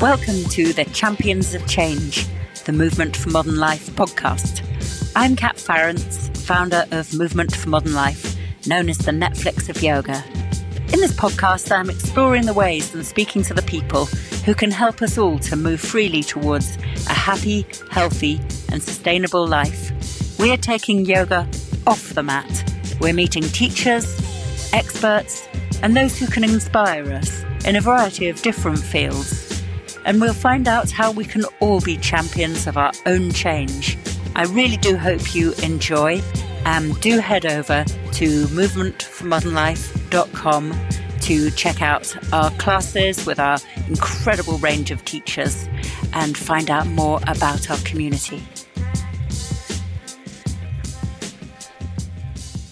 Welcome to the Champions of Change, the Movement for Modern Life podcast. I'm Kat Farrants, founder of Movement for Modern Life, known as the Netflix of yoga. In this podcast, I'm exploring the ways and speaking to the people who can help us all to move freely towards a happy, healthy, and sustainable life. We are taking yoga off the mat. We're meeting teachers, experts, and those who can inspire us in a variety of different fields and we'll find out how we can all be champions of our own change. I really do hope you enjoy. Um, do head over to movementformodernlife.com to check out our classes with our incredible range of teachers and find out more about our community.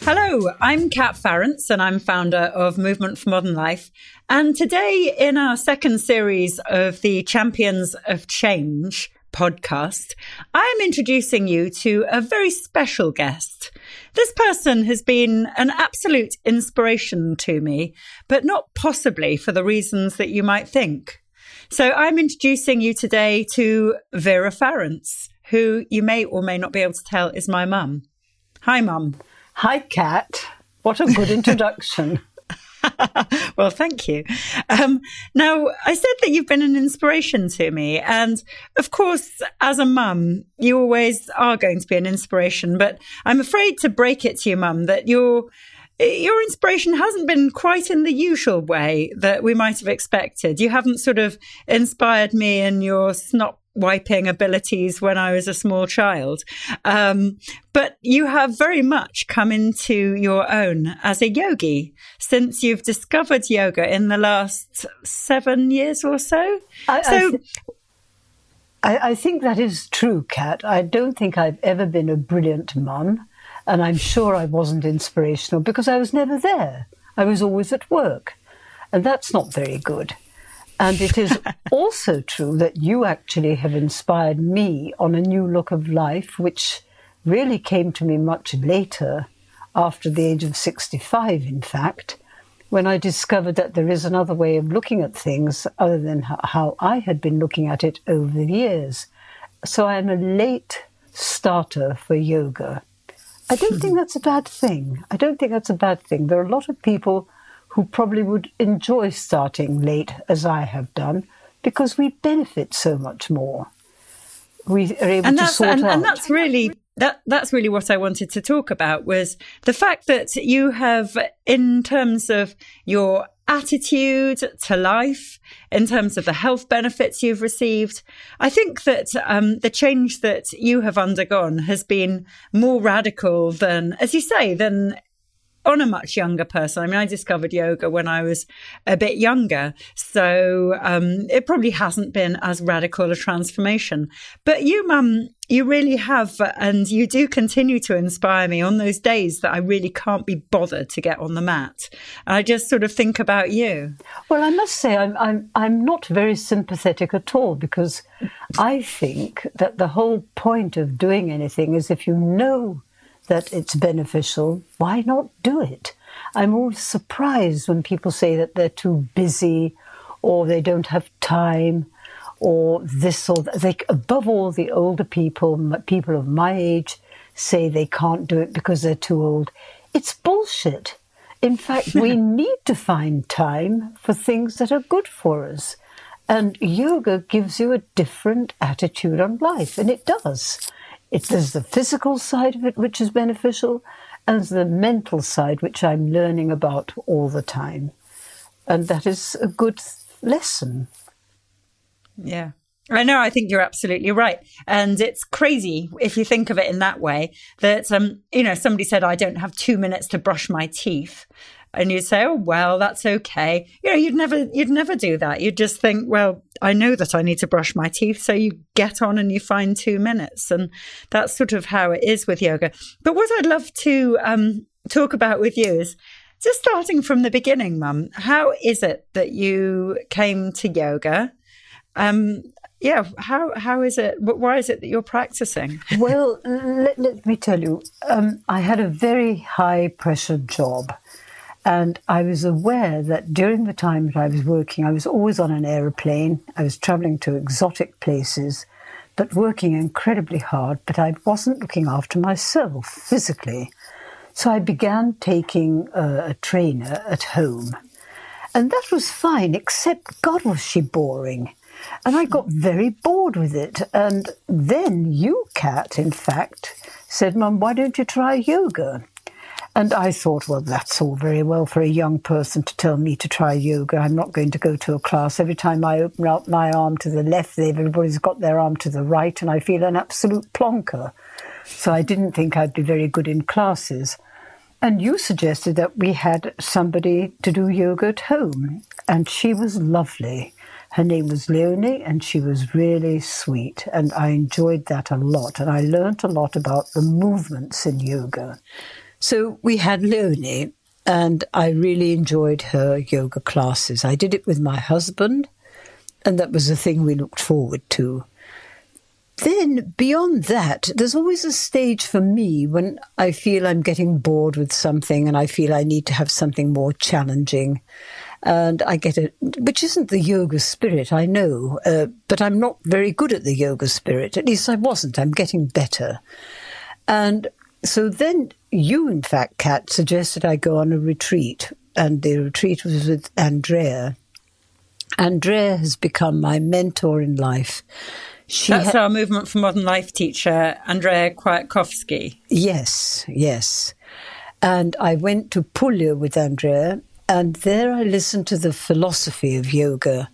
Hello, I'm Kat Farrants and I'm founder of Movement for Modern Life. And today, in our second series of the Champions of Change podcast, I am introducing you to a very special guest. This person has been an absolute inspiration to me, but not possibly for the reasons that you might think. So I'm introducing you today to Vera Farrants, who you may or may not be able to tell is my mum. Hi, mum. Hi, Kat. What a good introduction. well, thank you. Um, now, I said that you've been an inspiration to me. And of course, as a mum, you always are going to be an inspiration. But I'm afraid to break it to you, mum, that your your inspiration hasn't been quite in the usual way that we might have expected. You haven't sort of inspired me in your snot wiping abilities when I was a small child. Um, but you have very much come into your own as a yogi since you've discovered yoga in the last seven years or so. I, so. I, th- I, I think that is true, Kat. I don't think I've ever been a brilliant mum, and I'm sure I wasn't inspirational because I was never there. I was always at work, and that's not very good. And it is also true that you actually have inspired me on a new look of life, which really came to me much later, after the age of 65, in fact, when I discovered that there is another way of looking at things other than how I had been looking at it over the years. So I am a late starter for yoga. I don't think hmm. that's a bad thing. I don't think that's a bad thing. There are a lot of people who probably would enjoy starting late, as I have done, because we benefit so much more. We are able and to sort and, out. And that's really that that's really what I wanted to talk about was the fact that you have, in terms of your attitude to life, in terms of the health benefits you've received. I think that um, the change that you have undergone has been more radical than, as you say, than on a much younger person. I mean, I discovered yoga when I was a bit younger, so um, it probably hasn't been as radical a transformation. But you, mum, you really have, and you do continue to inspire me on those days that I really can't be bothered to get on the mat. I just sort of think about you. Well, I must say, I'm I'm I'm not very sympathetic at all because I think that the whole point of doing anything is if you know that it's beneficial, why not do it? I'm always surprised when people say that they're too busy or they don't have time or this or that. They, above all, the older people, people of my age, say they can't do it because they're too old. It's bullshit. In fact, we need to find time for things that are good for us. And yoga gives you a different attitude on life, and it does. It, there's the physical side of it, which is beneficial, and the mental side, which I'm learning about all the time. And that is a good lesson. Yeah. I know. I think you're absolutely right, and it's crazy if you think of it in that way. That um, you know, somebody said I don't have two minutes to brush my teeth, and you'd say, "Oh well, that's okay." You know, you'd never you'd never do that. You'd just think, "Well, I know that I need to brush my teeth," so you get on and you find two minutes, and that's sort of how it is with yoga. But what I'd love to um, talk about with you is just starting from the beginning, Mum. How is it that you came to yoga? Um, yeah, how how is it? Why is it that you're practicing? well, let, let me tell you, um, I had a very high pressure job And I was aware that during the time that I was working, I was always on an aeroplane. I was traveling to exotic places, but working incredibly hard. But I wasn't looking after myself physically. So I began taking a, a trainer at home. And that was fine, except, God, was she boring. And I got very bored with it. And then you, Kat, in fact, said, Mum, why don't you try yoga? And I thought, well, that's all very well for a young person to tell me to try yoga. I'm not going to go to a class. Every time I open up my arm to the left, everybody's got their arm to the right, and I feel an absolute plonker. So I didn't think I'd be very good in classes. And you suggested that we had somebody to do yoga at home, and she was lovely. Her name was Leonie, and she was really sweet, and I enjoyed that a lot. And I learned a lot about the movements in yoga. So we had Leonie, and I really enjoyed her yoga classes. I did it with my husband, and that was a thing we looked forward to. Then, beyond that, there's always a stage for me when I feel I'm getting bored with something and I feel I need to have something more challenging. And I get it, which isn't the yoga spirit, I know, uh, but I'm not very good at the yoga spirit. At least I wasn't. I'm getting better. And so then you, in fact, Kat, suggested I go on a retreat, and the retreat was with Andrea. Andrea has become my mentor in life. She That's ha- our Movement for Modern Life teacher, Andrea Kwiatkowski. Yes, yes. And I went to Puglia with Andrea, and there I listened to the philosophy of yoga.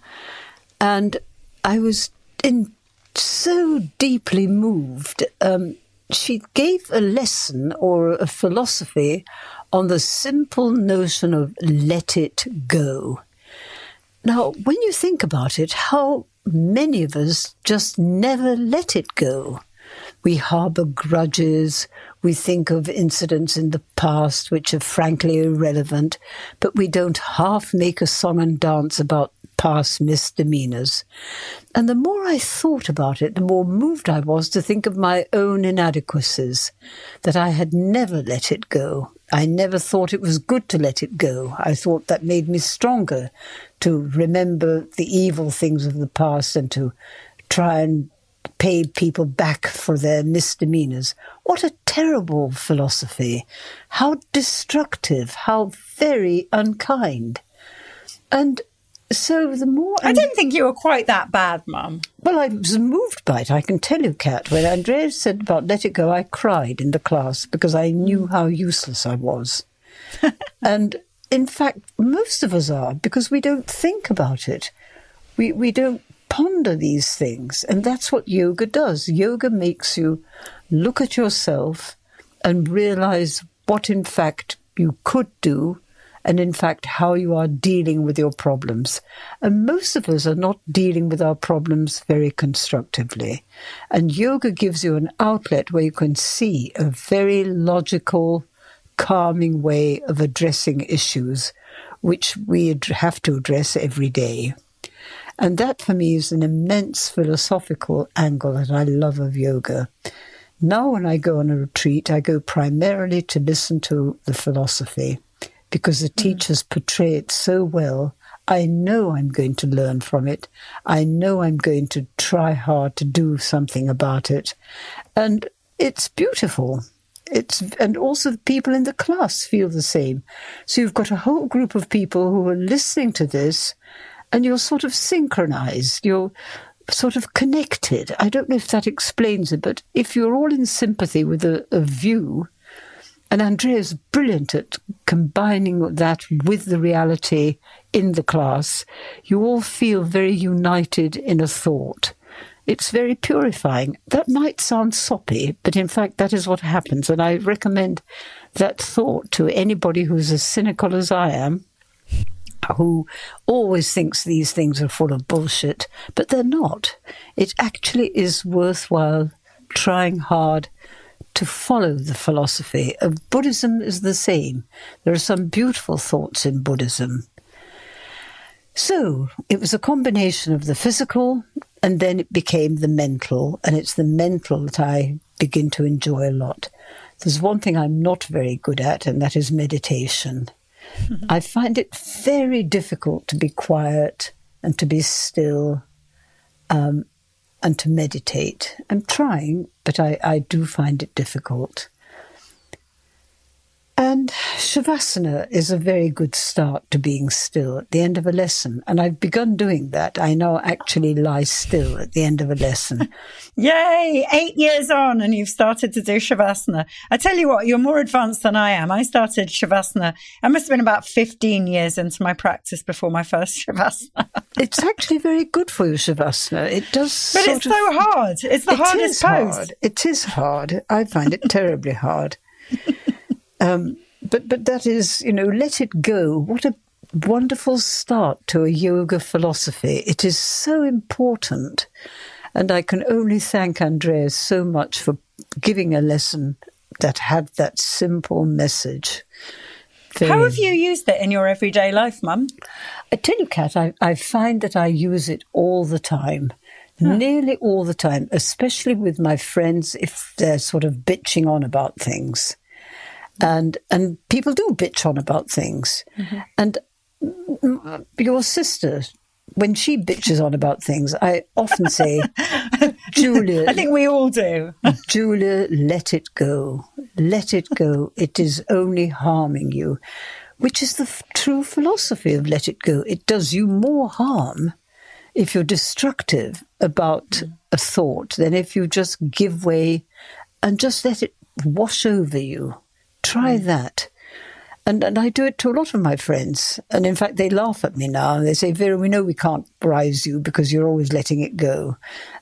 And I was in so deeply moved. Um, she gave a lesson or a philosophy on the simple notion of let it go. Now, when you think about it, how many of us just never let it go? We harbour grudges, we think of incidents in the past which are frankly irrelevant, but we don't half make a song and dance about past misdemeanors. And the more I thought about it, the more moved I was to think of my own inadequacies, that I had never let it go. I never thought it was good to let it go. I thought that made me stronger to remember the evil things of the past and to try and pay people back for their misdemeanors. What a terrible philosophy. How destructive. How very unkind. And so the more I did not think you were quite that bad, Mum. Well, I was moved by it. I can tell you, Kat. When Andrea said about let it go, I cried in the class because I knew mm. how useless I was. and in fact, most of us are because we don't think about it. We we don't ponder these things, and that's what yoga does. Yoga makes you look at yourself and realize what, in fact, you could do and in fact how you are dealing with your problems. And most of us are not dealing with our problems very constructively. And yoga gives you an outlet where you can see a very logical, calming way of addressing issues which we have to address every day. And that for me is an immense philosophical angle that I love of yoga. Now, when I go on a retreat, I go primarily to listen to the philosophy because the mm. teachers portray it so well. I know I'm going to learn from it. I know I'm going to try hard to do something about it. And it's beautiful. It's, and also the people in the class feel the same. So you've got a whole group of people who are listening to this and you're sort of synchronized. You're sort of connected. I don't know if that explains it, but if you're all in sympathy with a, a view, and Andrea is brilliant at combining that with the reality in the class. You all feel very united in a thought. It's very purifying. That might sound soppy, but in fact, that is what happens. And I recommend that thought to anybody who's as cynical as I am, who always thinks these things are full of bullshit, but they're not. It actually is worthwhile trying hard to follow the philosophy of Buddhism is the same. There are some beautiful thoughts in Buddhism. So it was a combination of the physical and then it became the mental, and it's the mental that I begin to enjoy a lot. There's one thing I'm not very good at, and that is meditation. Mm-hmm. I find it very difficult to be quiet and to be still um, and to meditate. I'm trying, but I, I do find it difficult. And Shavasana is a very good start to being still at the end of a lesson. And I've begun doing that. I now actually lie still at the end of a lesson. Yay! Eight years on and you've started to do Shavasana. I tell you what, you're more advanced than I am. I started Shavasana. I must have been about 15 years into my practice before my first Shavasana. it's actually very good for you, Shavasana. It does. But it's of, so hard. It's the it hardest pose. Hard. It is hard. I find it terribly hard. Um, but but that is, you know, let it go. What a wonderful start to a yoga philosophy. It is so important. And I can only thank Andreas so much for giving a lesson that had that simple message. Very How have you used it in your everyday life, Mum? I tell you, Kat, I, I find that I use it all the time. Huh. Nearly all the time, especially with my friends if they're sort of bitching on about things and and people do bitch on about things, mm-hmm. and your sister. When she bitches on about things, I often say, Julia. I think we all do. Julia, let it go. Let it go. It is only harming you, which is the f- true philosophy of let it go. It does you more harm if you're destructive about a thought than if you just give way and just let it wash over you. Try mm. that. And, and I do it to a lot of my friends. And in fact, they laugh at me now. And they say, Vera, we know we can't rise you because you're always letting it go.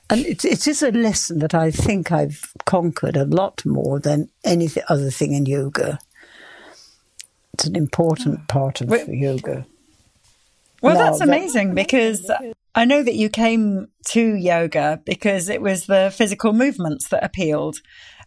And it, it is a lesson that I think I've conquered a lot more than any other thing in yoga. It's an important mm. part of Wait, yoga. Well, now, that's amazing because I know that you came to yoga because it was the physical movements that appealed.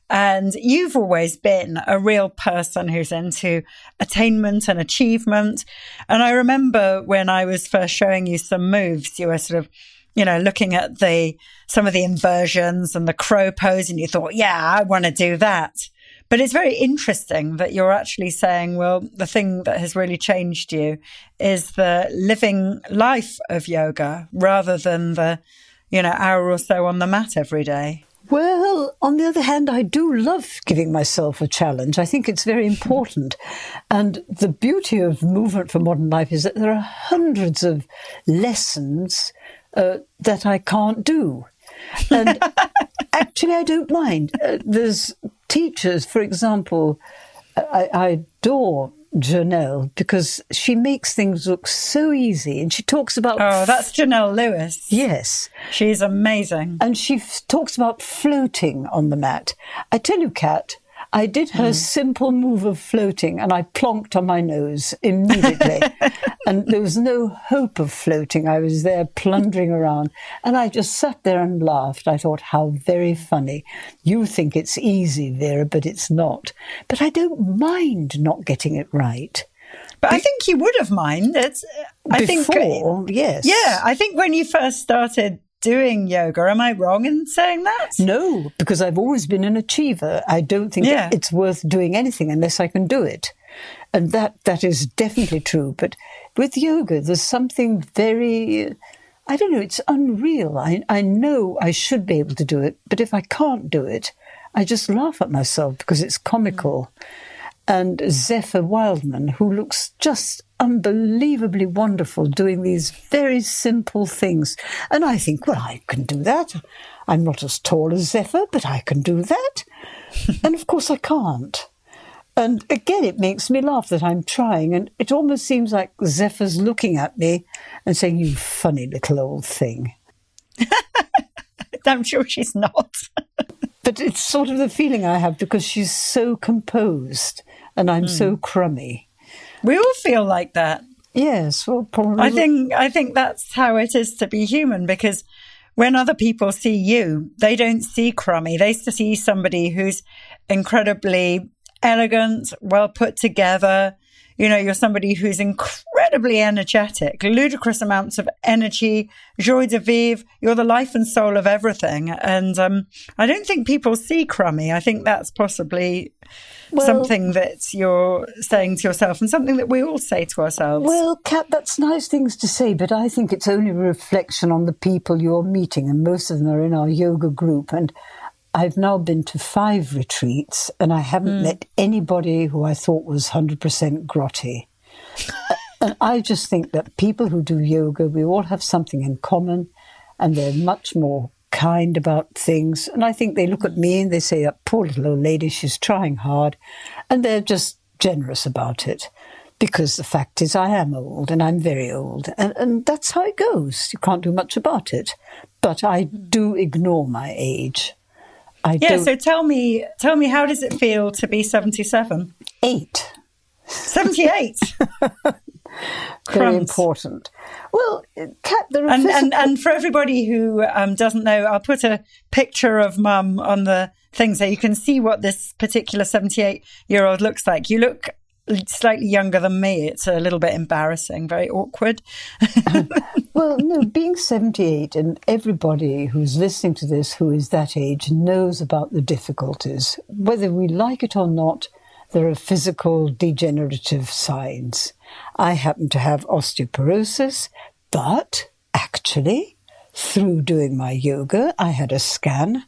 And you've always been a real person who's into attainment and achievement. And I remember when I was first showing you some moves, you were sort of, you know, looking at the, some of the inversions and the crow pose and you thought, yeah, I want to do that. But it's very interesting that you're actually saying, well, the thing that has really changed you is the living life of yoga rather than the, you know, hour or so on the mat every day. Well, on the other hand, I do love giving myself a challenge. I think it's very important. And the beauty of Movement for Modern Life is that there are hundreds of lessons uh, that I can't do. And actually, I don't mind. Uh, there's teachers, for example, I, I adore Janelle because she makes things look so easy and she talks about. Oh, that's Janelle Lewis. Yes. She's amazing. And she f- talks about floating on the mat. I tell you, Kat, I did her mm. simple move of floating and I plonked on my nose immediately. and there was no hope of floating. I was there plundering around and I just sat there and laughed. I thought, how very funny. You think it's easy, Vera, but it's not. But I don't mind not getting it right. But I think you would have minded. I Before, think, yes. Yeah, I think when you first started doing yoga. Am I wrong in saying that? No, because I've always been an achiever. I don't think yeah. it's worth doing anything unless I can do it. And that, that is definitely true. But with yoga, there's something very, I don't know, it's unreal. I, I know I should be able to do it, but if I can't do it, I just laugh at myself because it's comical. Mm. And Zephyr Wildman, who looks just unbelievably wonderful doing these very simple things. And I think, well, I can do that. I'm not as tall as Zephyr, but I can do that. and of course, I can't. And again, it makes me laugh that I'm trying. And it almost seems like Zephyr's looking at me and saying, You funny little old thing. I'm sure she's not. but it's sort of the feeling I have because she's so composed and I'm mm. so hmm. crummy. We all feel like that. Yes, well, probably. I think I think that's how it is to be human because when other people see you, they don't see crummy. They see somebody who's incredibly elegant, well put together. You know, you're somebody who's incredibly energetic, ludicrous amounts of energy, joie de vivre. You're the life and soul of everything. And um, I don't think people see crummy. I think that's possibly well, something that you're saying to yourself and something that we all say to ourselves. Well, Kat, that's nice things to say, but I think it's only a reflection on the people you're meeting, and most of them are in our yoga group. And I've now been to five retreats, and I haven't mm. met anybody who I thought was 100% grotty. and I just think that people who do yoga, we all have something in common, and they're much more kind about things. And I think they look at me and they say, that poor little old lady, she's trying hard. And they're just generous about it. Because the fact is, I am old and I'm very old. And, and that's how it goes. You can't do much about it. But I do ignore my age. I yeah, so tell me, tell me, how does it feel to be 77? Eight. 78. Very important. Well, Kat, there are and, physical- and, and for everybody who um, doesn't know, I'll put a picture of Mum on the thing so you can see what this particular 78 year old looks like. You look slightly younger than me. It's a little bit embarrassing, very awkward. well, no, being 78 and everybody who's listening to this who is that age knows about the difficulties. Whether we like it or not, there are physical degenerative signs. I happen to have osteoporosis, but actually, through doing my yoga, I had a scan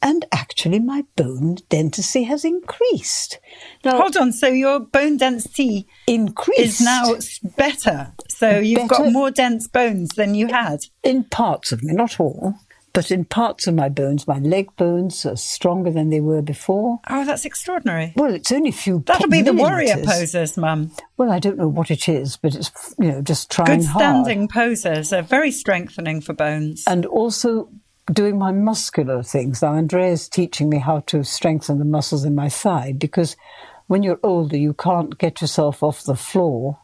and actually my bone density has increased. Now, Hold on, so your bone density increased is now better. So you've better, got more dense bones than you had. In parts of me, not all. But in parts of my bones, my leg bones are stronger than they were before. Oh, that's extraordinary. Well, it's only a few. That'll be the warrior poses, Mum. Well, I don't know what it is, but it's you know just trying Good standing hard. poses are very strengthening for bones. And also doing my muscular things. Now, Andrea's teaching me how to strengthen the muscles in my thigh because when you're older, you can't get yourself off the floor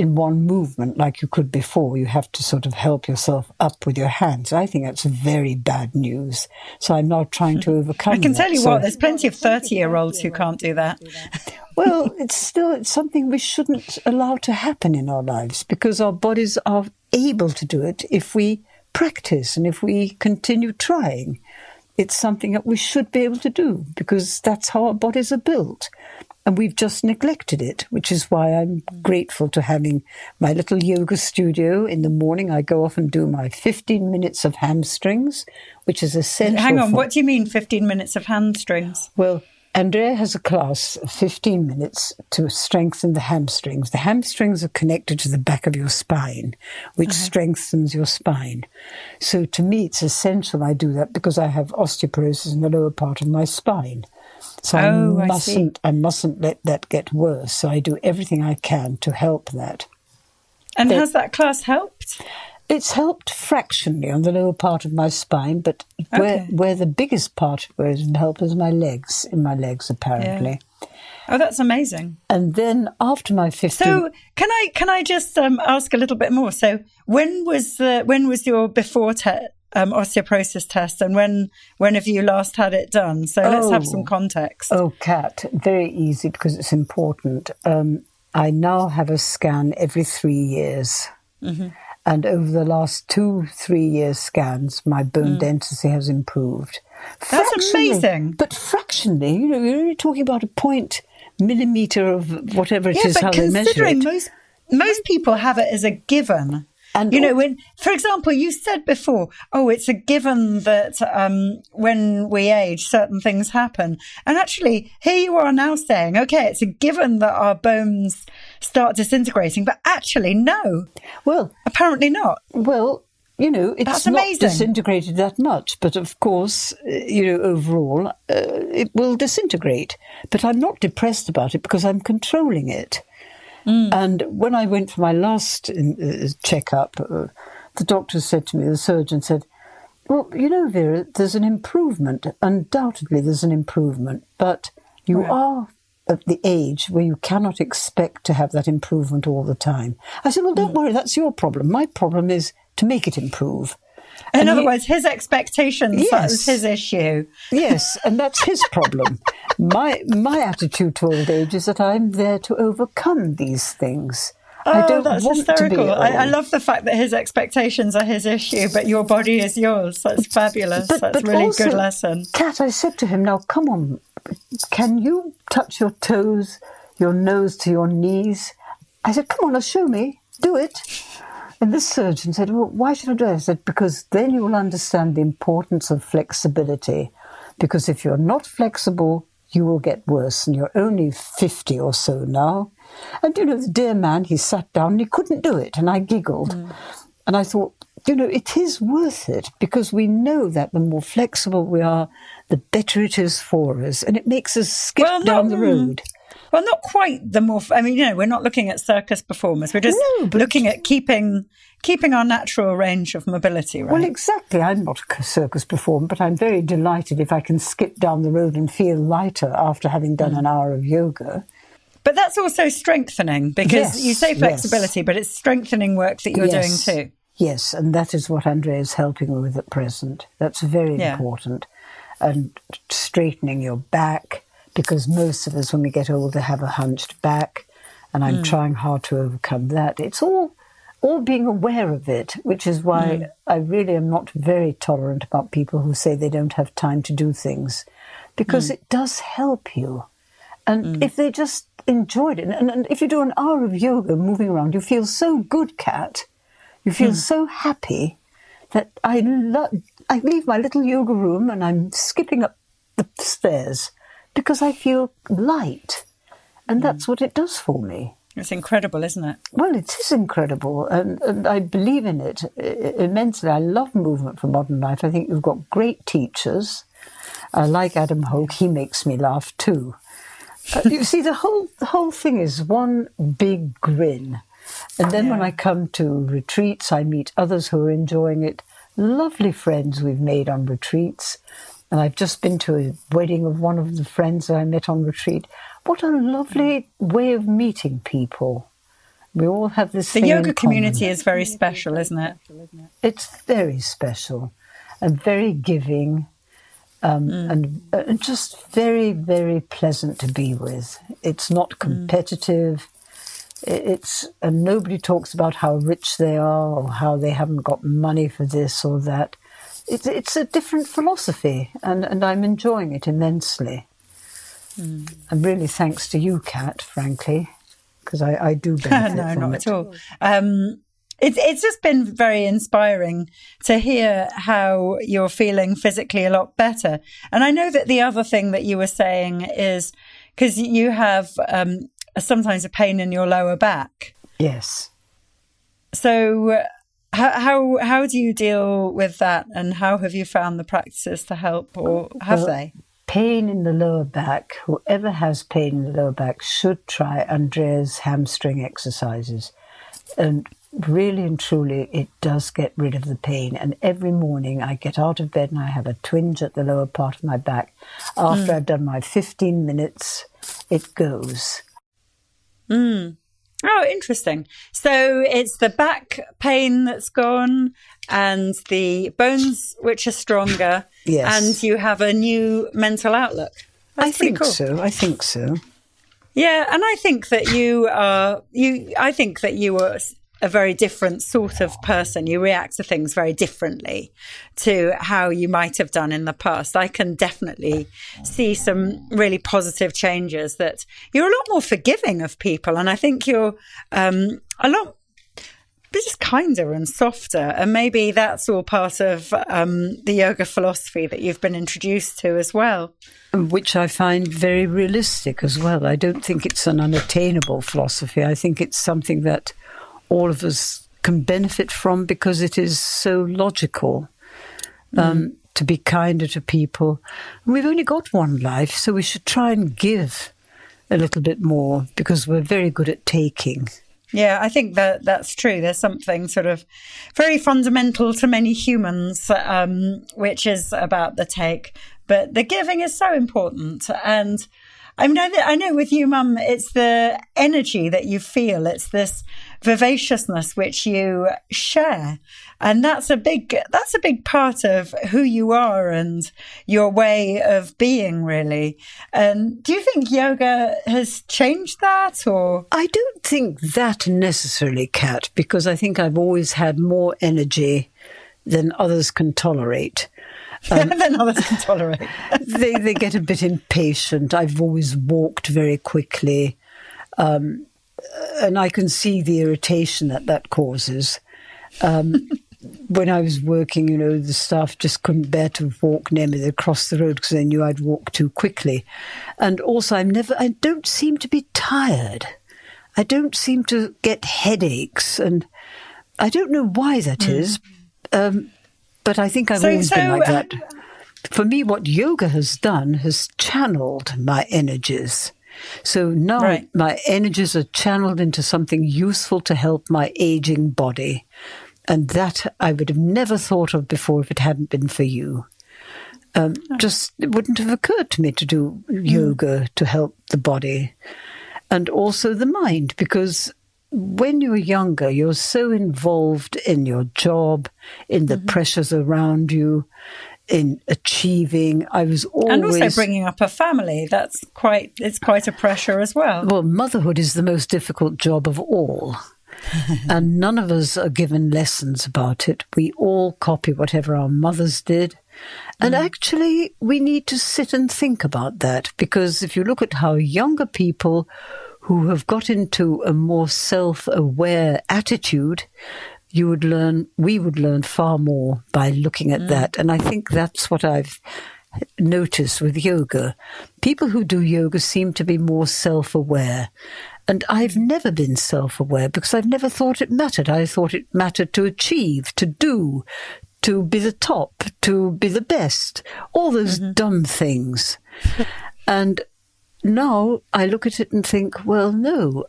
in one movement like you could before. You have to sort of help yourself up with your hands. I think that's very bad news. So I'm now trying to overcome. I can that. tell you so, what, there's plenty of 30 year olds who can't do that. well, it's still it's something we shouldn't allow to happen in our lives because our bodies are able to do it if we practice and if we continue trying. It's something that we should be able to do because that's how our bodies are built. And we've just neglected it, which is why I'm grateful to having my little yoga studio. In the morning, I go off and do my 15 minutes of hamstrings, which is essential. Hang on, for, what do you mean 15 minutes of hamstrings? Well, Andrea has a class of 15 minutes to strengthen the hamstrings. The hamstrings are connected to the back of your spine, which uh-huh. strengthens your spine. So to me, it's essential I do that because I have osteoporosis in the lower part of my spine. So oh, I mustn't I, I, mustn't let that get worse. So I do everything I can to help that. And has that class helped? It's helped fractionally on the lower part of my spine, but okay. where where the biggest part where it didn't help is my legs, in my legs apparently. Yeah. Oh, that's amazing. And then after my 15 So, can I can I just um, ask a little bit more? So, when was the when was your before te- um, osteoporosis test, and when when have you last had it done? So let's oh, have some oh. context. Oh, Kat, very easy because it's important. Um, I now have a scan every three years. Mm-hmm. And over the last two, three years scans, my bone mm. density has improved. That's amazing. But fractionally, you know, you're only talking about a point millimeter of whatever it yeah, is how they measure it. Most, most people have it as a given and you know, when, for example, you said before, oh, it's a given that um, when we age, certain things happen. And actually, here you are now saying, okay, it's a given that our bones start disintegrating, but actually, no. Well, apparently not. Well, you know, it's That's not amazing. disintegrated that much, but of course, uh, you know, overall, uh, it will disintegrate. But I'm not depressed about it because I'm controlling it. Mm. And when I went for my last uh, checkup, uh, the doctor said to me, the surgeon said, Well, you know, Vera, there's an improvement. Undoubtedly, there's an improvement, but you are at the age where you cannot expect to have that improvement all the time. I said, Well, don't mm. worry, that's your problem. My problem is to make it improve. In and other he, words, his expectations, yes. that was his issue. Yes, and that's his problem. my my attitude to old age is that I'm there to overcome these things. Oh, I don't that's hysterical. I, I, love the fact that his expectations are his issue, but your body is yours. That's fabulous. But, that's but really also, good lesson. Kat, I said to him, now come on, can you touch your toes, your nose to your knees? I said, come on, now show me. Do it. And this surgeon said, Well, why should I do it? I said, Because then you will understand the importance of flexibility. Because if you're not flexible, you will get worse. And you're only 50 or so now. And, you know, the dear man, he sat down and he couldn't do it. And I giggled. Mm. And I thought, you know, it is worth it because we know that the more flexible we are, the better it is for us. And it makes us skip well, down the road. Well, not quite the more. I mean, you know, we're not looking at circus performers. We're just no, looking at keeping keeping our natural range of mobility. Right? Well, exactly. I'm not a circus performer, but I'm very delighted if I can skip down the road and feel lighter after having done mm. an hour of yoga. But that's also strengthening because yes, you say flexibility, yes. but it's strengthening work that you're yes. doing too. Yes, and that is what Andrea is helping with at present. That's very yeah. important. And straightening your back, because most of us, when we get older, have a hunched back, and I'm mm. trying hard to overcome that. It's all all being aware of it, which is why mm. I really am not very tolerant about people who say they don't have time to do things, because mm. it does help you. And mm. if they just enjoyed it, and, and, if you do an hour of yoga moving around, you feel so good, Kat. You feel mm. so happy that I lo- I leave my little yoga room and I'm skipping up the stairs because I feel light. And mm. that's what it does for me. It's incredible, isn't it? Well, it is incredible, and, and, I believe in it immensely. I love Movement for Modern Life. I think you've got great teachers. Uh, like Adam Hoke, he makes me laugh too. Uh, you see, the whole the whole thing is one big grin. And then yeah. when I come to retreats, I meet others who are enjoying it. Lovely friends we've made on retreats. And I've just been to a wedding of one of the friends that I met on retreat. What a lovely way of meeting people. We all have this. The yoga community is very special, isn't it? It's very special and very giving. Um, mm. and, uh, and just very, very pleasant to be with. It's not mm. competitive. Mm. It's and nobody talks about how rich they are or how they haven't got money for this or that. It's it's a different philosophy, and, and I'm enjoying it immensely. Mm. And really, thanks to you, Kat, frankly, because I, I, do benefit no, from not it. at all. Um, it's it's just been very inspiring to hear how you're feeling physically a lot better. And I know that the other thing that you were saying is because you have um, sometimes a pain in your lower back. Yes. So how, how how do you deal with that, and how have you found the practices to help, or have well, they? pain in the lower back, whoever has pain in the lower back should try Andrea's hamstring exercises. And really and truly, it does get rid of the pain. And every morning I get out of bed and I have a twinge at the lower part of my back. After mm. I've done my 15 minutes, it goes. Mm. Oh, interesting. So it's the back pain that's gone and the bones which are stronger. Yes. And you have a new mental outlook. That's I think cool. so. I think so. Yeah, and I think that you are you I think that you were a very different sort of person. You react to things very differently to how you might have done in the past. I can definitely see some really positive changes that you're a lot more forgiving of people. And I think you're um, a lot just kinder and softer. And maybe that's all part of um, the yoga philosophy that you've been introduced to as well. Which I find very realistic as well. I don't think it's an unattainable philosophy. I think it's something that all of us can benefit from because it is so logical um, mm. to be kinder to people. And we've only got one life, so we should try and give a little bit more because we're very good at taking. Yeah, I think that that's true. There's something sort of very fundamental to many humans, um, which is about the take. But the giving is so important. And I mean, I, I know with you, Mum, it's the energy that you feel. It's this vivaciousness which you share. and that's a big that's a big part of who you are and your way of being, really. And do you think yoga has changed that, or I don't think that necessarily, Kat, because I think I've always had more energy than others can tolerate. Um, than others can tolerate. they they get a bit impatient. I've always walked very quickly. Um, and I can see the irritation that that causes. Um, when I was working, you know, the staff just couldn't bear to walk near me. They'd cross the road because they knew I'd walk too quickly. And also, I'm never, I don't seem to be tired. I don't seem to get headaches. And I don't know why that mm. is, um, but I think I've so, always so, been like that. Uh, For me, what yoga has done has channeled my energies. So now right. my energies are channeled into something useful to help my aging body. And that I would have never thought of before if it hadn't been for you. Um, just it wouldn't have occurred to me to do mm. yoga to help the body and also the mind because when you're younger, you're so involved in your job, in the mm-hmm. pressures around you, in achieving. I was always and also bringing up a family. That's quite it's quite a pressure as well. Well, motherhood is the most difficult job of all. and none of us are given lessons about it. We all copy whatever our mothers did. And mm. actually, we need to sit and think about that because if you look at how younger people who have got into a more self aware attitude you would learn, we would learn far more by looking at mm. that. And I think that's what I've noticed with yoga. People who do yoga seem to be more self aware. And I've never been self aware because I've never thought it mattered. I thought it mattered to achieve, to do, to be the top, to be the best, all those mm-hmm. dumb things. and now I look at it and think, well, no,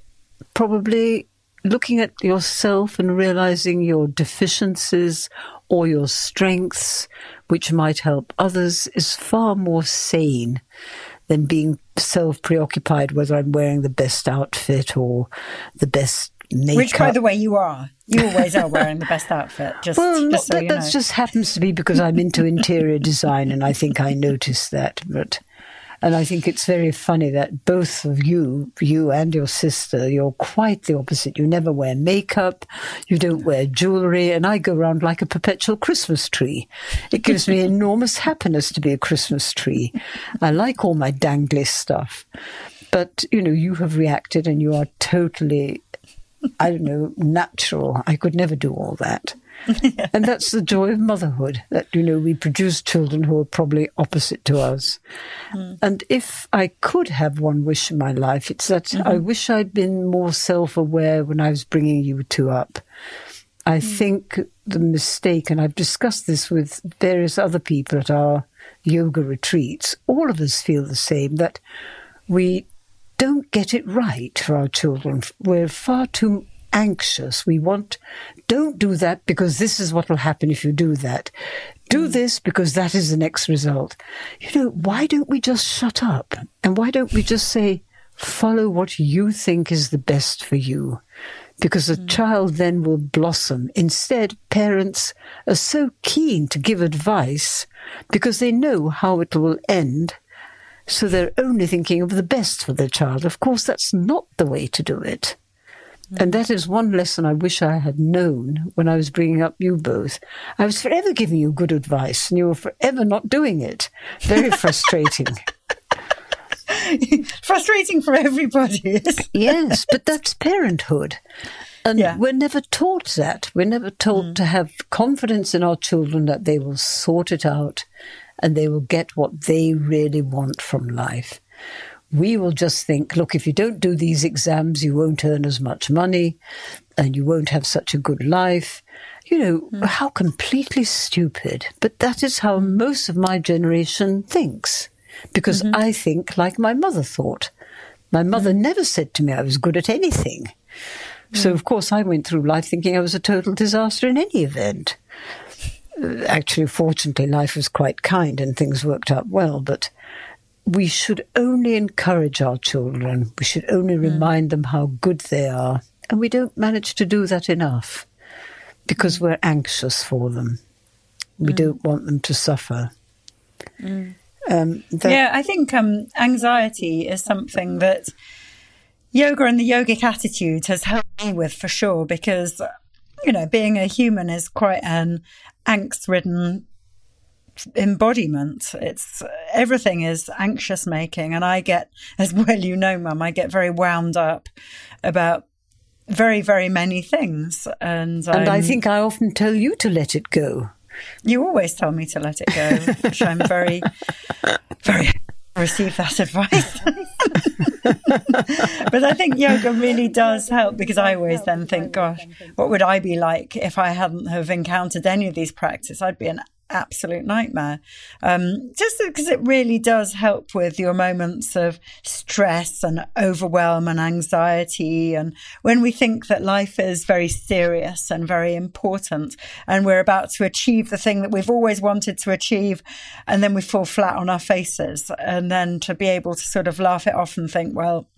probably looking at yourself and realizing your deficiencies or your strengths, which might help others, is far more sane than being self preoccupied whether I'm wearing the best outfit or the best makeup. Which, by the way, you are. You always are wearing the best outfit. Just, well, just so that, that just happens to be because I'm into interior design, and I think I noticed that. But and I think it's very funny that both of you, you and your sister, you're quite the opposite. You never wear makeup, you don't wear jewelry, and I go around like a perpetual Christmas tree. It gives me enormous happiness to be a Christmas tree. I like all my dangly stuff. But, you know, you have reacted and you are totally, I don't know, natural. I could never do all that. and that's the joy of motherhood that, you know, we produce children who are probably opposite to us. Mm. And if I could have one wish in my life, it's that mm-hmm. I wish I'd been more self aware when I was bringing you two up. I mm. think the mistake, and I've discussed this with various other people at our yoga retreats, all of us feel the same that we don't get it right for our children. We're far too anxious. We want, don't do that because this is what will happen if you do that. Do mm. this because that is the next result. You know, why don't we just shut up? And why don't we just say, follow what you think is the best for you? Because the mm. child then will blossom. Instead, parents are so keen to give advice because they know how it will end. So they're only thinking of the best for their child. Of course, that's not the way to do it. And that is one lesson I wish I had known when I was bringing up you both. I was forever giving you good advice, and you were forever not doing it. Very frustrating. frustrating for everybody. yes, but that's parenthood. And yeah. we're never taught that. We're never taught mm. to have confidence in our children that they will sort it out and they will get what they really want from life we will just think, look, if you don't do these exams, you won't earn as much money and you won't have such a good life. You know, mm. how completely stupid. But that is how most of my generation thinks. Because mm-hmm. I think like my mother thought. My mother mm. never said to me I was good at anything. Mm. So, of course, I went through life thinking I was a total disaster in any event. Uh, actually, fortunately, life was quite kind and things worked out well. But we should only encourage our children. We should only mm. remind them how good they are. And we don't manage to do that enough because we're anxious for them. We mm. don't want them to suffer. Mm. Um, yeah, I think um, anxiety is something that yoga and the yogic attitude has helped me with for sure because, you know, being a human is quite an angst ridden embodiment. It's everything is anxious making. And I get, as well, you know, mum, I get very wound up about very, very many things. And, and I um, think I often tell you to let it go. You always tell me to let it go, which I'm very, very receive that advice. but I think yoga really does help because I always then think, gosh, what would I be like if I hadn't have encountered any of these practices? I'd be an absolute nightmare. Um, just because it really does help with your moments of stress and overwhelm and anxiety. And when we think that life is very serious and very important, and we're about to achieve the thing that we've always wanted to achieve, and then we fall flat on our faces, and then to be able to sort of laugh it off and think, well,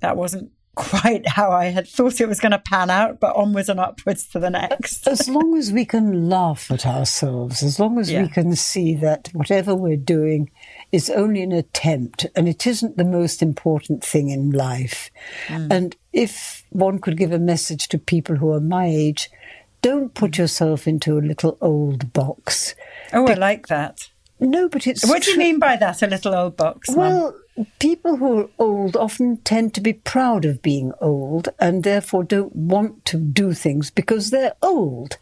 that wasn't quite how I had thought it was going to pan out, but onwards and upwards to the next. as long as we can laugh at ourselves, as long as yeah. we can see that whatever we're doing is only an attempt and it isn't the most important thing in life. Mm. And if one could give a message to people who are my age, don't put yourself into a little old box. Oh, Be- I like that. No, but it's. What do you mean by that? A little old box? Well, people who are old often tend to be proud of being old and therefore don't want to do things because they're old.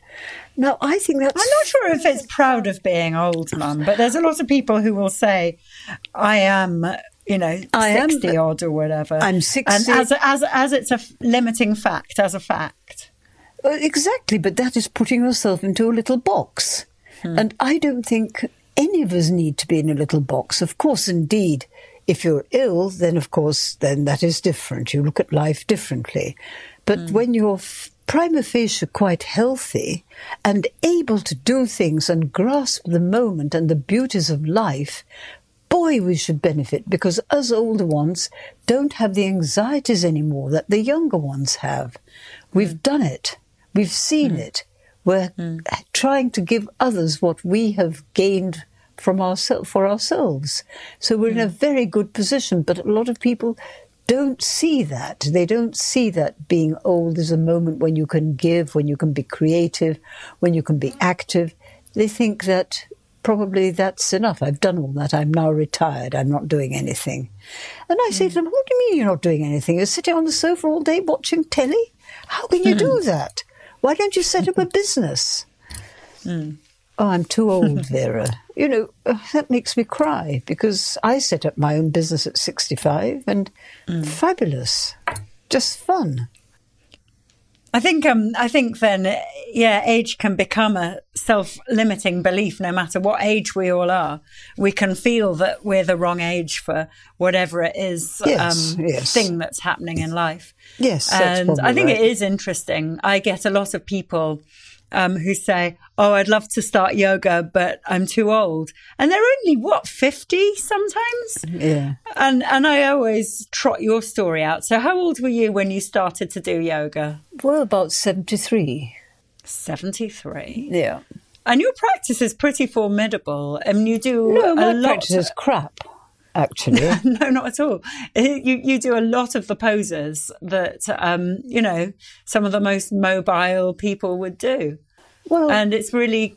Now, I think that's. I'm not sure if it's proud of being old, Mum, but there's a lot of people who will say, I am. You know, I 60 am, odd or whatever. I'm 60. And as, as, as it's a limiting fact, as a fact. Exactly, but that is putting yourself into a little box. Hmm. And I don't think any of us need to be in a little box. Of course, indeed, if you're ill, then of course, then that is different. You look at life differently. But mm. when you're prima facie quite healthy and able to do things and grasp the moment and the beauties of life, boy, we should benefit because us older ones don't have the anxieties anymore that the younger ones have. We've mm. done it. We've seen mm. it. We're mm. trying to give others what we have gained from ourselves for ourselves. So we're mm. in a hmm. very good position. But a lot of people don't see that. They don't see that being old is a moment when you can give, when you can be creative, when you can be active. They think that probably that's enough. I've done all that. I'm now retired. I'm not doing anything. And I mm. say to them, What do you mean you're not doing anything? You're sitting on the sofa all day watching telly? How can you do that? Why don't you set up a business? Mm. Oh, I'm too old, Vera. you know, uh, that makes me cry because I set up my own business at 65 and mm. fabulous, just fun. I think um I think then yeah age can become a self-limiting belief no matter what age we all are we can feel that we're the wrong age for whatever it is yes, um, yes. thing that's happening in life yes and I think right. it is interesting I get a lot of people um, who say, Oh, I'd love to start yoga, but I'm too old. And they're only, what, 50 sometimes? Yeah. And, and I always trot your story out. So, how old were you when you started to do yoga? Well, about 73. 73? Yeah. And your practice is pretty formidable. I mean, you do no, my lot. practice is crap actually. no, not at all. You you do a lot of the poses that um, you know some of the most mobile people would do. Well, and it's really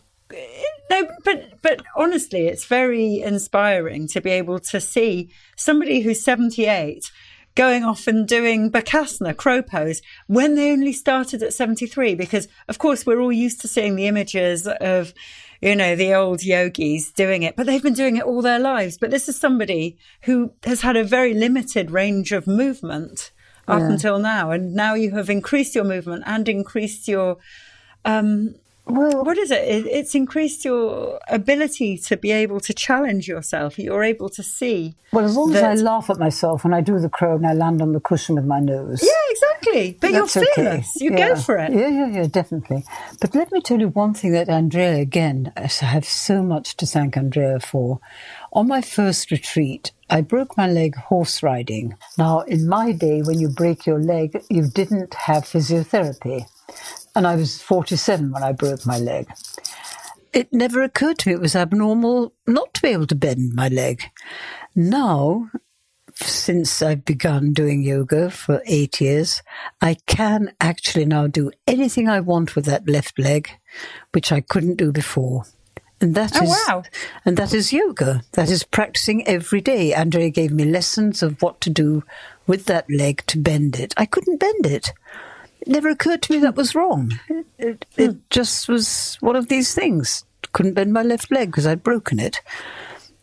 no, but but honestly, it's very inspiring to be able to see somebody who's seventy eight going off and doing Bakasana, crow pose, when they only started at 73. Because, of course, we're all used to seeing the images of you know, the old yogis doing it, but they've been doing it all their lives. But this is somebody who has had a very limited range of movement up yeah. until now. And now you have increased your movement and increased your um, well, what is it? It's increased your ability to be able to challenge yourself. You're able to see. Well, as long that... as I laugh at myself when I do the crow and I land on the cushion with my nose. Yeah, exactly. But you're fearless. Okay. You yeah. go for it. Yeah, yeah, yeah, definitely. But let me tell you one thing that Andrea, again, I have so much to thank Andrea for. On my first retreat, I broke my leg horse riding. Now, in my day, when you break your leg, you didn't have physiotherapy. And I was 47 when I broke my leg. It never occurred to me it was abnormal not to be able to bend my leg. Now, since I've begun doing yoga for eight years, I can actually now do anything I want with that left leg, which I couldn't do before. And that oh, is, wow. and that is yoga. That is practicing every day. Andrea gave me lessons of what to do with that leg to bend it. I couldn't bend it. Never occurred to me that was wrong. It, it, it hmm. just was one of these things. Couldn't bend my left leg because I'd broken it.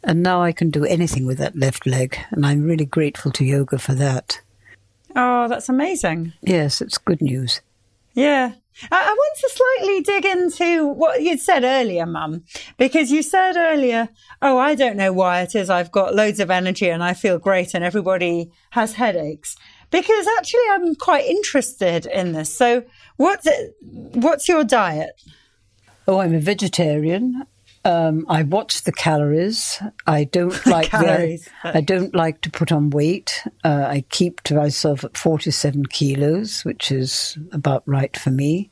And now I can do anything with that left leg. And I'm really grateful to yoga for that. Oh, that's amazing. Yes, it's good news. Yeah. I, want to slightly dig into what you'd said earlier, Mum, because you said earlier, oh, I don't know why it is I've got loads of energy and I feel great and everybody has headaches. Because actually, I'm quite interested in this. So, what's, what's your diet? Oh, I'm a vegetarian. Um, I watch the calories. I don't like calories. The, I don't like to put on weight. Uh, I keep to myself at 47 kilos, which is about right for me.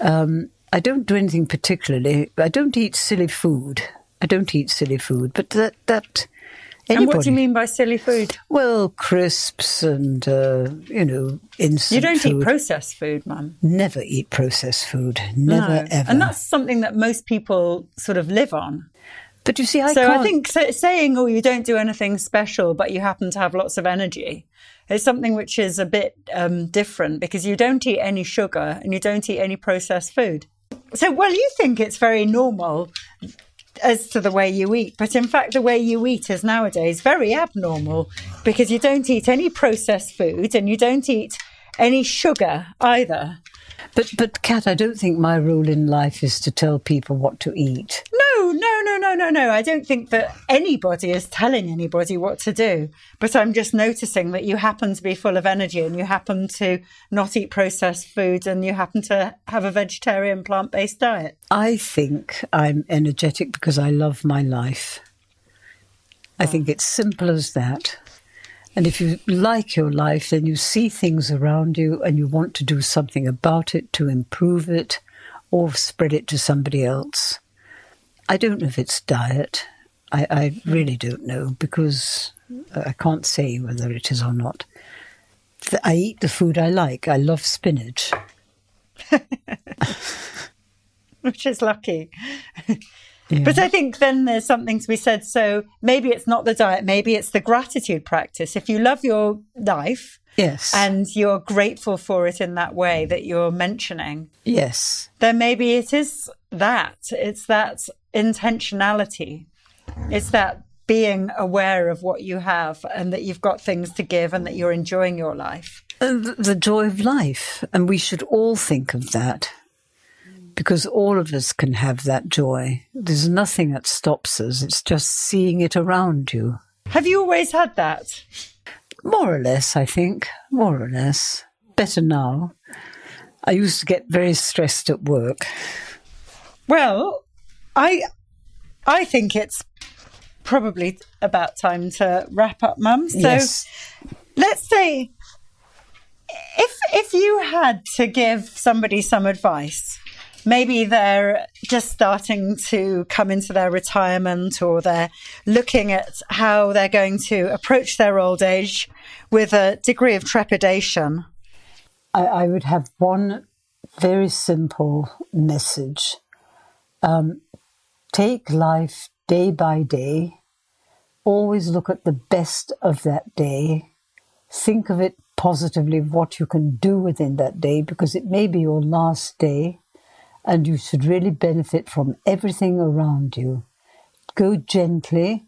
Um, I don't do anything particularly. I don't eat silly food. I don't eat silly food, but that that Anybody. And what do you mean by silly food? Well, crisps and, uh, you know, instant You don't food. eat processed food, Mum? Never eat processed food. Never, no. ever. And that's something that most people sort of live on. But you see, I so can't... I think saying, "Oh, you don't do anything special, but you happen to have lots of energy," is something which is a bit um, different because you don't eat any sugar and you don't eat any processed food. So, well, you think it's very normal as to the way you eat. But in fact, the way you eat is nowadays very abnormal because you don't eat any processed food and you don't eat any sugar either. But, but, Kat, I don't think my role in life is to tell people what to eat. No, no, no. I don't think that anybody is telling anybody what to do. But I'm just noticing that you happen to be full of energy and you happen to not eat processed food and you happen to have a vegetarian plant based diet. I think I'm energetic because I love my life. I think it's simple as that. And if you like your life, then you see things around you and you want to do something about it to improve it or spread it to somebody else. I don't know if it's diet. I, I really don't know because I can't say whether it is or not. I eat the food I like. I love spinach. Which is lucky. Yeah. But I think then there's something to be said. So maybe it's not the diet, maybe it's the gratitude practice. If you love your life, yes, and you're grateful for it in that way that you're mentioning, yes, then maybe it is that. It's that intentionality. It's that being aware of what you have and that you've got things to give and that you're enjoying your life. the joy of life. And we should all think of that because all of us can have that joy. There's nothing that stops us, it's just seeing it around you. Have you always had that? More or less, I think. More or less. Better now. I used to get very stressed at work. Well, I I think it's probably about time to wrap up, Mum. So yes. let's say if if you had to give somebody some advice maybe they're just starting to come into their retirement or they're looking at how they're going to approach their old age with a degree of trepidation. I, I would have one very simple message um, take life day by day, always look at the best of that day, think of it positively, what you can do within that day, because it may be your last day and you should really benefit from everything around you. Go gently,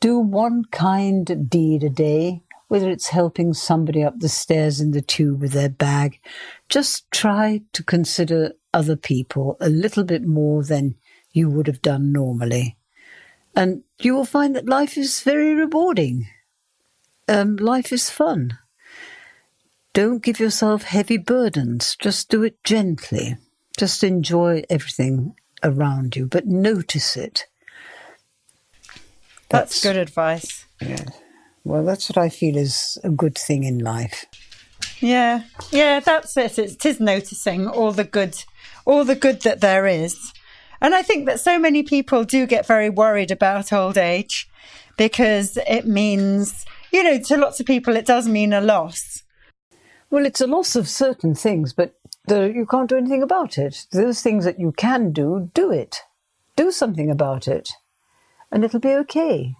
do one kind deed a day, whether it's helping somebody up the stairs in the tube with their bag. Just try to consider other people a little bit more than you would have done normally. And you will find that life is very rewarding. Um, life is fun. Don't give yourself heavy burdens, just do it gently. Just enjoy everything around you, but notice it. That's, that's good advice. Yeah. Well, that's what I feel is a good thing in life. Yeah, yeah, that's it. It is noticing all the good, all the good that there is. And I think that so many people do get very worried about old age because it means, you know, to lots of people, it does mean a loss. Well, it's a loss of certain things, but the, you can't do anything about it. Those things that you can do, do it. Do something about it, and it'll be okay.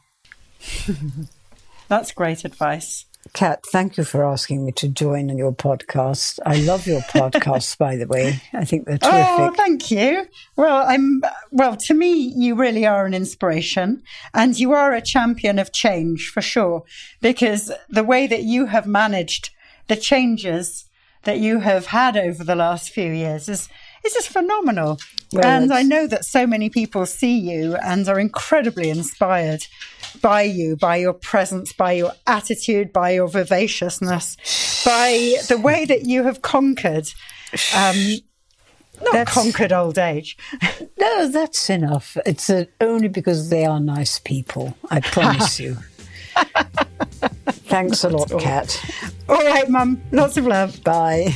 That's great advice. Kat, thank you for asking me to join on your podcast. I love your podcasts, by the way. I think they're oh, terrific. Oh, thank you. Well, I'm well. To me, you really are an inspiration, and you are a champion of change for sure. Because the way that you have managed the changes that you have had over the last few years is is just phenomenal. Well, and I know that so many people see you and are incredibly inspired by you, by your presence, by your attitude, by your vivaciousness, by the way that you have conquered. Um, not that's, conquered old age. no, that's enough. It's uh, only because they are nice people. I promise you. Thanks a lot, Kat. All right, Mum. Lots of love. Bye.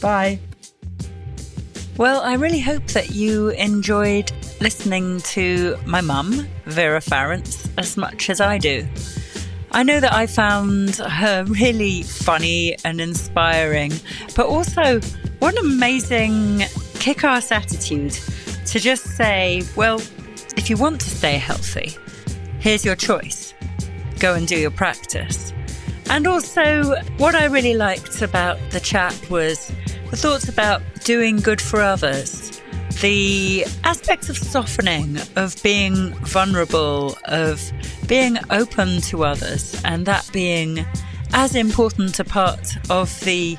Bye. Well, I really hope that you enjoyed listening to my mum, Vera Farrants, as much as I do. I know that I found her really funny and inspiring, but also what an amazing kick ass attitude to just say, well, if you want to stay healthy, here's your choice. Go and do your practice. And also, what I really liked about the chat was the thoughts about doing good for others, the aspects of softening, of being vulnerable, of being open to others, and that being as important a part of the,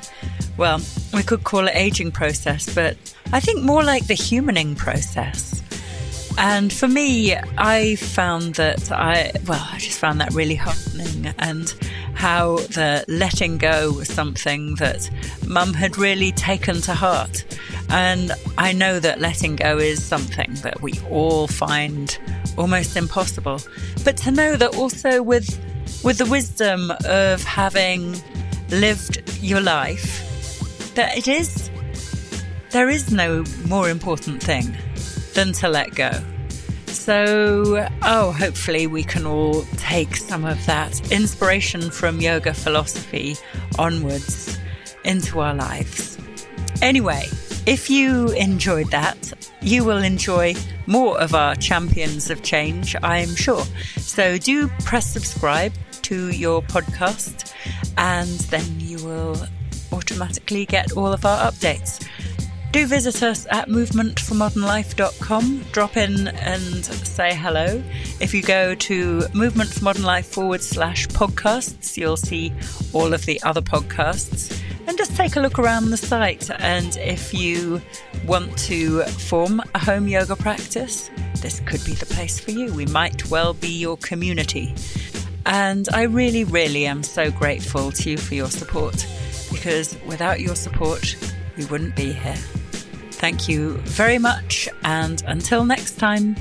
well, we could call it aging process, but I think more like the humaning process. And for me, I found that I, well, I just found that really heartening and how the letting go was something that mum had really taken to heart. And I know that letting go is something that we all find almost impossible. But to know that also with with the wisdom of having lived your life, that it is there is no more important thing than to let go. So, oh, hopefully we can all take some of that inspiration from yoga philosophy onwards into our lives. Anyway, if you enjoyed that, you will enjoy more of our champions of change, I'm sure. So do press subscribe to your podcast, and then you will automatically get all of our updates. Do visit us at movementformodernlife.com. Drop in and say hello. If you go to Movement for Modern Life forward slash podcasts, you'll see all of the other podcasts. And just take a look around the site. And if you want to form a home yoga practice, this could be the place for you. We might well be your community. And I really, really am so grateful to you for your support because without your support, we wouldn't be here. Thank you very much, and until next time.